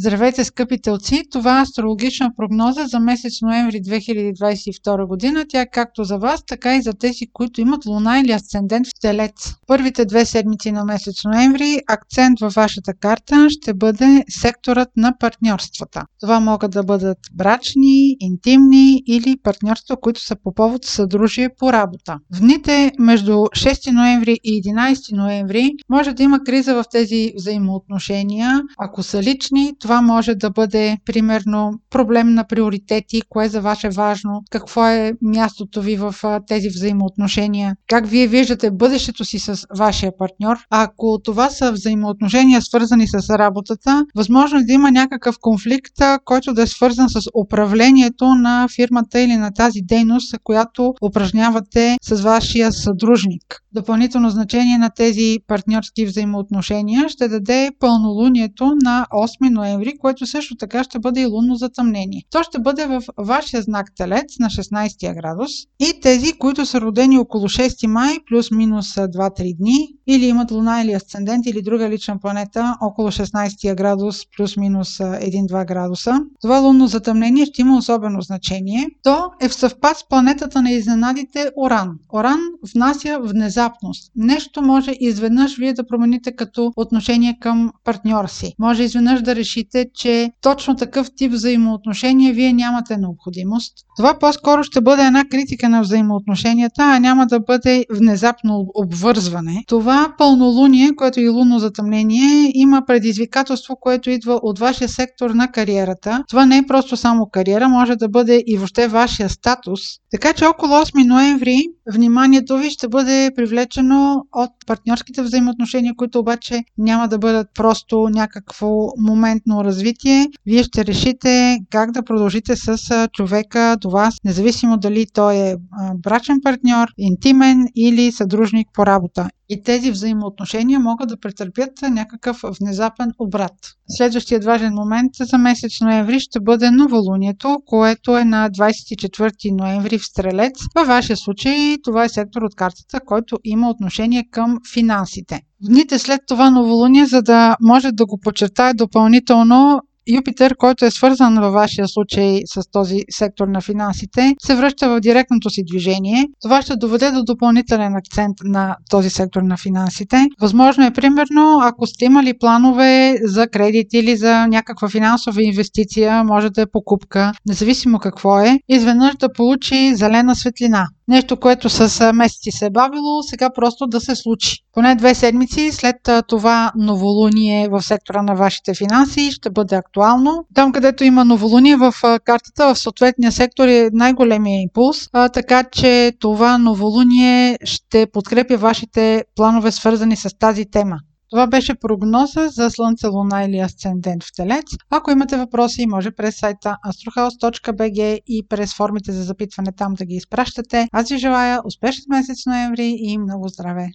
Здравейте, скъпи телци! Това е астрологична прогноза за месец ноември 2022 година. Тя е както за вас, така и за тези, които имат луна или асцендент в телец. Първите две седмици на месец ноември акцент във вашата карта ще бъде секторът на партньорствата. Това могат да бъдат брачни, интимни или партньорства, които са по повод съдружие по работа. В дните между 6 ноември и 11 ноември може да има криза в тези взаимоотношения. Ако са лични, това може да бъде, примерно, проблем на приоритети, кое за вас е важно, какво е мястото ви в тези взаимоотношения, как вие виждате бъдещето си с вашия партньор. Ако това са взаимоотношения свързани с работата, възможно е да има някакъв конфликт, който да е свързан с управлението на фирмата или на тази дейност, която упражнявате с вашия съдружник. Допълнително значение на тези партньорски взаимоотношения ще даде пълнолунието на 8 ноември ноември, което също така ще бъде и лунно затъмнение. То ще бъде в вашия знак Телец на 16 градус и тези, които са родени около 6 май плюс-минус 2-3 дни или имат луна или асцендент или друга лична планета около 16 градус плюс-минус 1-2 градуса. Това лунно затъмнение ще има особено значение. То е в съвпад с планетата на изненадите Оран. Оран внася внезапност. Нещо може изведнъж вие да промените като отношение към партньор си. Може изведнъж да решите решите, че точно такъв тип взаимоотношения вие нямате необходимост. Това по-скоро ще бъде една критика на взаимоотношенията, а няма да бъде внезапно обвързване. Това пълнолуние, което и лунно затъмнение, има предизвикателство, което идва от вашия сектор на кариерата. Това не е просто само кариера, може да бъде и въобще вашия статус. Така че около 8 ноември вниманието ви ще бъде привлечено от партньорските взаимоотношения, които обаче няма да бъдат просто някакво моментно развитие. Вие ще решите как да продължите с човека до вас, независимо дали той е брачен партньор, интимен или съдружник по работа. И тези взаимоотношения могат да претърпят някакъв внезапен обрат. Следващият важен момент за месец ноември ще бъде новолунието, което е на 24 ноември в Стрелец. Във вашия случай това е сектор от картата, който има отношение към финансите. Дните след това новолуние, за да може да го подчертая допълнително, Юпитер, който е свързан във вашия случай с този сектор на финансите, се връща в директното си движение. Това ще доведе до допълнителен акцент на този сектор на финансите. Възможно е, примерно, ако сте имали планове за кредит или за някаква финансова инвестиция, може да е покупка, независимо какво е, изведнъж да получи зелена светлина. Нещо, което с месеци се е бавило, сега просто да се случи. Поне две седмици след това новолуние в сектора на вашите финанси ще бъде актуално. Там, където има новолуние в картата, в съответния сектор е най-големия импулс, така че това новолуние ще подкрепя вашите планове, свързани с тази тема. Това беше прогноза за Слънце, Луна или Асцендент в Телец. Ако имате въпроси, може през сайта astrohouse.bg и през формите за запитване там да ги изпращате. Аз ви желая успешен месец ноември и много здраве!